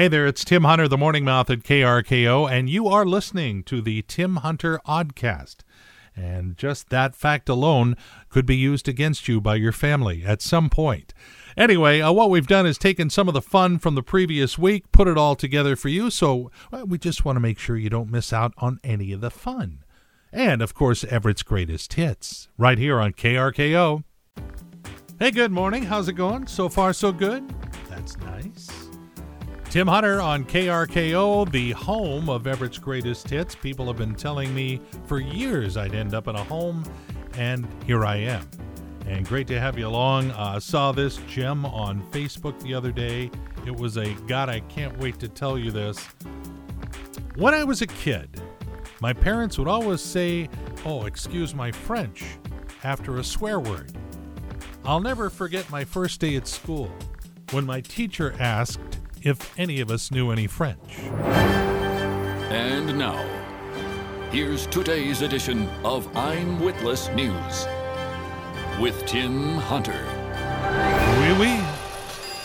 Hey there, it's Tim Hunter, the Morning Mouth at KRKO, and you are listening to the Tim Hunter Oddcast. And just that fact alone could be used against you by your family at some point. Anyway, uh, what we've done is taken some of the fun from the previous week, put it all together for you, so well, we just want to make sure you don't miss out on any of the fun. And, of course, Everett's greatest hits, right here on KRKO. Hey, good morning. How's it going? So far, so good? That's nice. Tim Hunter on KRKO, the home of Everett's greatest hits. People have been telling me for years I'd end up in a home, and here I am. And great to have you along. Uh, saw this gem on Facebook the other day. It was a God, I can't wait to tell you this. When I was a kid, my parents would always say, Oh, excuse my French, after a swear word. I'll never forget my first day at school when my teacher asked if any of us knew any French. And now, here's today's edition of I'm Witless News with Tim Hunter. Oui, oui.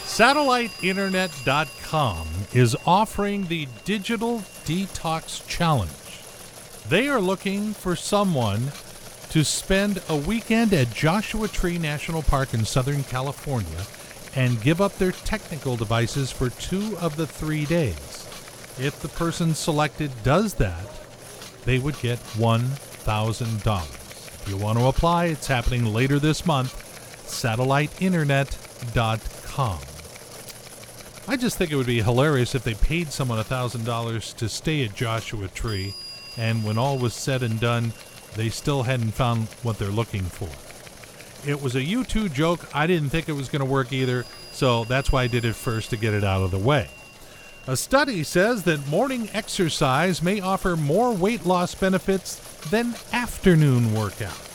SatelliteInternet.com is offering the Digital Detox Challenge. They are looking for someone to spend a weekend at Joshua Tree National Park in Southern California and give up their technical devices for two of the three days. If the person selected does that, they would get $1,000. If you want to apply, it's happening later this month. SatelliteInternet.com. I just think it would be hilarious if they paid someone $1,000 to stay at Joshua Tree, and when all was said and done, they still hadn't found what they're looking for. It was a U2 joke. I didn't think it was going to work either, so that's why I did it first to get it out of the way. A study says that morning exercise may offer more weight loss benefits than afternoon workouts.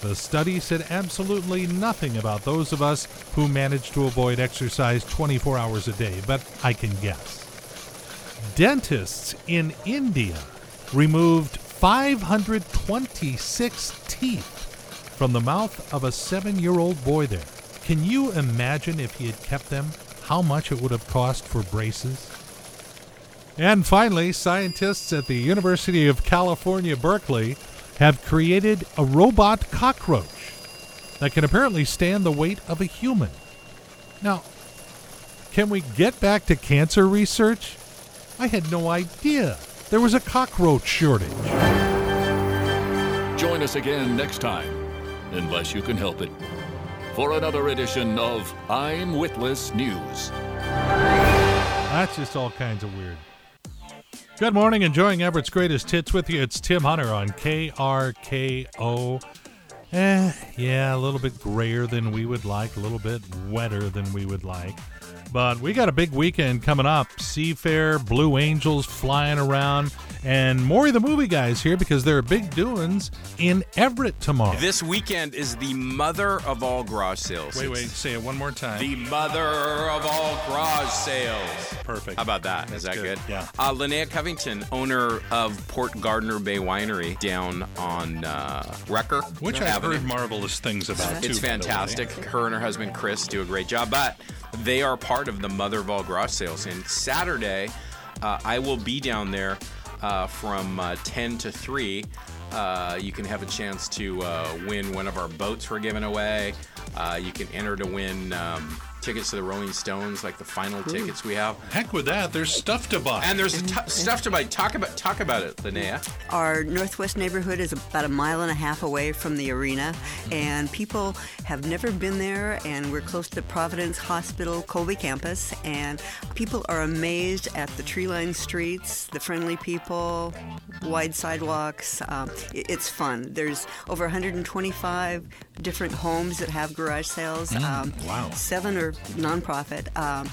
The study said absolutely nothing about those of us who manage to avoid exercise 24 hours a day, but I can guess. Dentists in India removed 526 teeth from the mouth of a seven year old boy there. Can you imagine if he had kept them, how much it would have cost for braces? And finally, scientists at the University of California, Berkeley have created a robot cockroach that can apparently stand the weight of a human. Now, can we get back to cancer research? I had no idea there was a cockroach shortage. Join us again next time, unless you can help it, for another edition of I'm Witless News. That's just all kinds of weird. Good morning, enjoying Everett's greatest hits with you. It's Tim Hunter on KRKO. Eh, yeah, a little bit grayer than we would like, a little bit wetter than we would like. But we got a big weekend coming up. Seafair, Blue Angels flying around, and Maury the movie guys here because there are big doings in Everett tomorrow. This weekend is the mother of all garage sales. wait, wait, say it one more time. The mother of all garage sales. Perfect. How about that? Is That's that good, good? yeah. Uh, Linnea Covington, owner of Port Gardner Bay Winery down on uh, Rucker. Which I've heard marvelous things about too. It's by fantastic. Her and her husband Chris do a great job, but they are part of the Mother of All Garage Sales. And Saturday, uh, I will be down there uh, from uh, 10 to 3. Uh, you can have a chance to uh, win one of our boats we're giving away. Uh, you can enter to win um, tickets to the Rolling Stones, like the final tickets we have. Heck with that. There's stuff to buy. And there's t- stuff to buy. Talk about talk about it, Linnea. Our northwest neighborhood is about a mile and a half away from the arena, and people have never been there. And we're close to the Providence Hospital, Colby campus, and people are amazed at the tree-lined streets, the friendly people, wide sidewalks. Um, it- it's fun. There's over 125 different homes that have garage sales. um, wow. Seven are nonprofit. Um,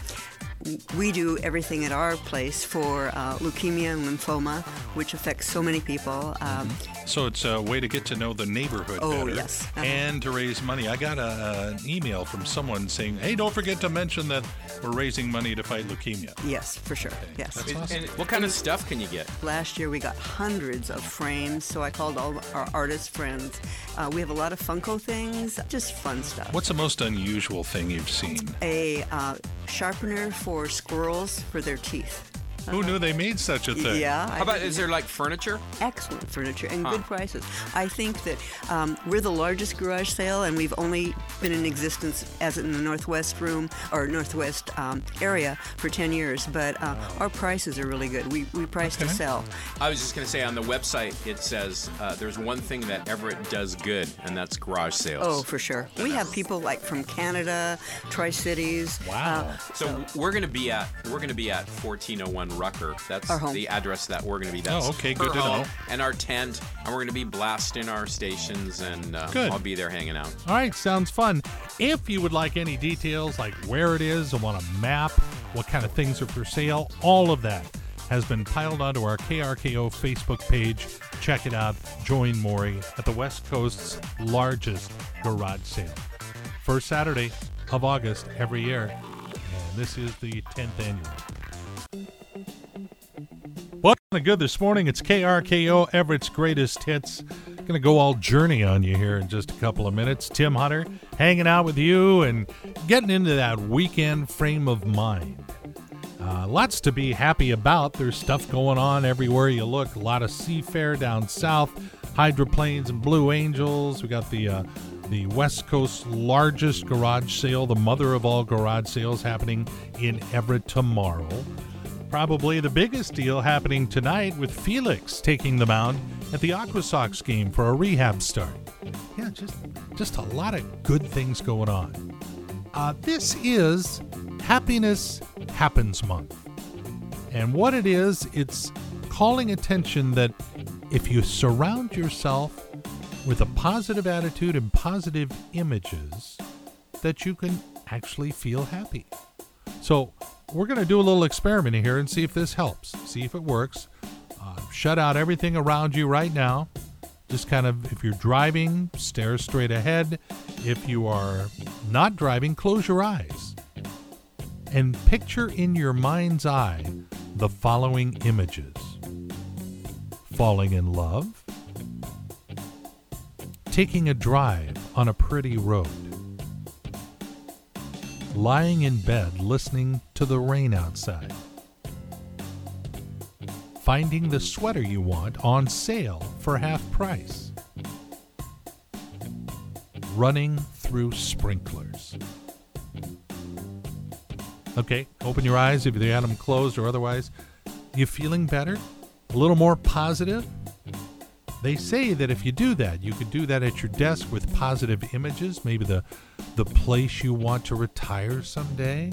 we do everything at our place for uh, leukemia and lymphoma, which affects so many people. Um, So it's a way to get to know the neighborhood Oh, better. yes. Uh-huh. And to raise money. I got a, an email from someone saying, hey, don't forget to mention that we're raising money to fight leukemia. Yes, for sure. Yes. That's awesome. And what kind of stuff can you get? Last year we got hundreds of frames, so I called all our artist friends. Uh, we have a lot of Funko things, just fun stuff. What's the most unusual thing you've seen? a uh, sharpener for squirrels for their teeth? Who knew they made such a thing? Yeah. I How about is there like furniture? excellent furniture and good prices. I think that um, we're the largest garage sale, and we've only been in existence as in the Northwest room or Northwest um, area for 10 years. But uh, our prices are really good. We we price to Okay. sell. I was just going to say on the website it says uh, there's one thing that Everett does good, and that's garage sales. Oh, for sure. We have people like from Canada, Tri Cities. Wow. So we're going to be at we're going to be at 1401 Rucker. That's Our home. the address that we're going to be. That's Oh, okay, good to know. And our tent, and we're going to be blasting our stations, and uh, Good. I'll be there hanging out. All right, sounds fun. If you would like any details, like where it is, or want a map, what kind of things are for sale, all of that has been piled onto our KRKO Facebook page. Check it out. Join Maury at the West Coast's largest garage sale. First Saturday of August every year. And this is the 10th annual. Of good this morning? It's KRKO Everett's greatest hits. Gonna go all journey on you here in just a couple of minutes. Tim Hunter hanging out with you and getting into that weekend frame of mind. Uh, lots to be happy about. There's stuff going on everywhere you look. A lot of seafair down south, hydroplanes and Blue Angels. We got the uh, the West Coast's largest garage sale, the mother of all garage sales, happening in Everett tomorrow. Probably the biggest deal happening tonight with Felix taking the mound at the Aquasox game for a rehab start. Yeah, just just a lot of good things going on. Uh, this is Happiness Happens Month. And what it is, it's calling attention that if you surround yourself with a positive attitude and positive images, that you can actually feel happy. So, we're going to do a little experiment here and see if this helps, see if it works. Uh, shut out everything around you right now. Just kind of, if you're driving, stare straight ahead. If you are not driving, close your eyes. And picture in your mind's eye the following images falling in love, taking a drive on a pretty road, lying in bed listening to the rain outside, finding the sweater you want on sale for half price, running through sprinklers. Okay, open your eyes if you had them closed or otherwise. You feeling better? A little more positive? They say that if you do that, you could do that at your desk with positive images, maybe the the place you want to retire someday.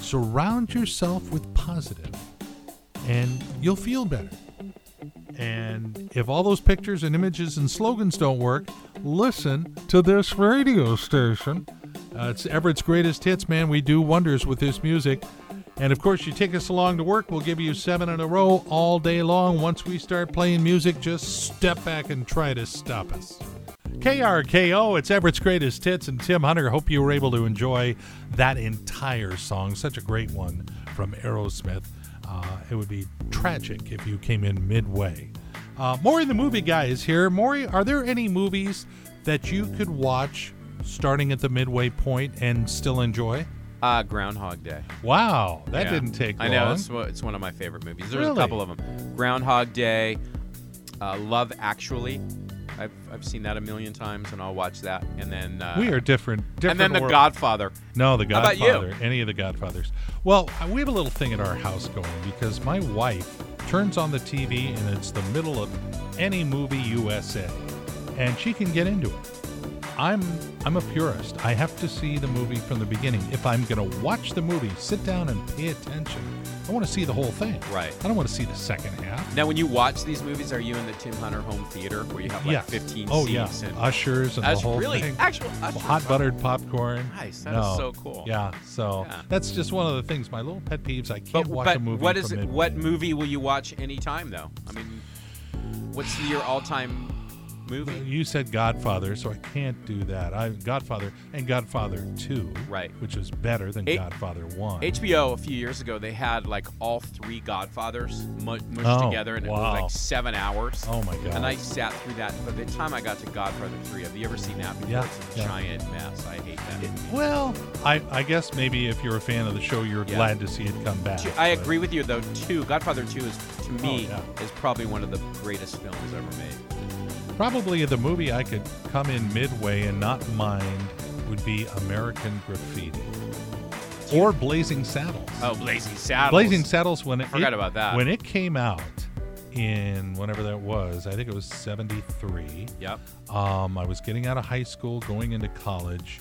Surround yourself with positive and you'll feel better. And if all those pictures and images and slogans don't work, listen to this radio station. Uh, it's Everett's greatest hits, man. We do wonders with this music. And of course, you take us along to work, we'll give you seven in a row all day long. Once we start playing music, just step back and try to stop us. KRKO, it's Everett's greatest hits, and Tim Hunter. Hope you were able to enjoy that entire song. Such a great one from Aerosmith. Uh, it would be tragic if you came in midway. Uh, Maury, the movie guy, is here. Maury, are there any movies that you could watch starting at the midway point and still enjoy? Uh, Groundhog Day. Wow, that Yeah. didn't take long. I know it's, one- it's one of my favorite movies. There's Really? a couple of them. Groundhog Day, uh, Love Actually. I've, I've seen that a million times, and I'll watch that. And then uh, we are different. different and then The world- Godfather. No, The How about you? Godfather. Any of the Godfathers. Well, we have a little thing at our house going because my wife turns on the TV and it's the middle of any movie USA, and she can get into it. I'm I'm a purist. I have to see the movie from the beginning. If I'm going to watch the movie, sit down and pay attention. I want to see the whole thing. Right. I don't want to see the second half. Now, when you watch these movies, are you in the Tim Hunter home theater where you have like yes. 15 oh seats? yeah. And Ushers and the whole really thing. actual ushers. hot buttered popcorn. Nice. That no. is so cool. Yeah. So Yeah. that's just one of the things. My little pet peeves. I can't But, watch but a movie. what is it? midway. What movie will you watch anytime though? I mean, what's your all-time movie. You said Godfather, so I can't do that. I Godfather and Godfather Two, Right. which was better than H- Godfather One. HBO a few years ago they had like all three Godfathers mu- mushed Oh, together, and it was like seven hours. Oh, my God. And I sat through that. By the time I got to Godfather Three, have you ever seen that before? Yeah, It's a yeah. giant mess. I hate that. well, I, I guess maybe if you're a fan of the show, you're Yeah. glad to see it come back. I but- agree with you though. Two Godfather Two is to oh, me Oh, yeah. is probably one of the greatest films ever made. Probably the movie I could come in midway and not mind would be American Graffiti or Blazing Saddles. Oh, Blazing Saddles. Blazing Saddles when it Forgot it- about that. when it came out in whenever that was. I think it was '73. Yep. Um, I was getting out of high school, going into college,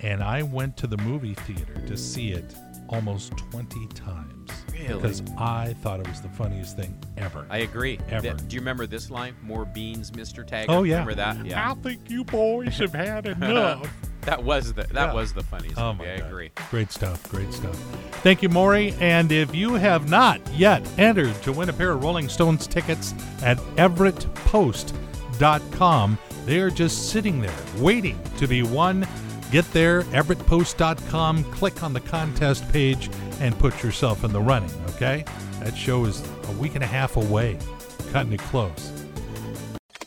and I went to the movie theater to see it almost 20 times. Really? Because I thought it was the funniest thing ever. I agree. Ever. Th- Do you remember this line? More beans, Mr. Taggart. oh yeah. Remember that? Yeah. I think you boys have had enough. That was the that Yeah. was the funniest Oh movie. my I agree. Great stuff. Great stuff. Thank you, Maury. And if you have not yet entered to win a pair of Rolling Stones tickets at EverettPost.com, they are just sitting there waiting to be won. Get there, EverettPost.com, click on the contest page, and put yourself in the running, okay? That show is a week and a half away, cutting it close.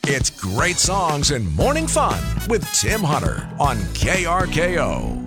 It's great songs and morning fun with Tim Hunter on KRKO.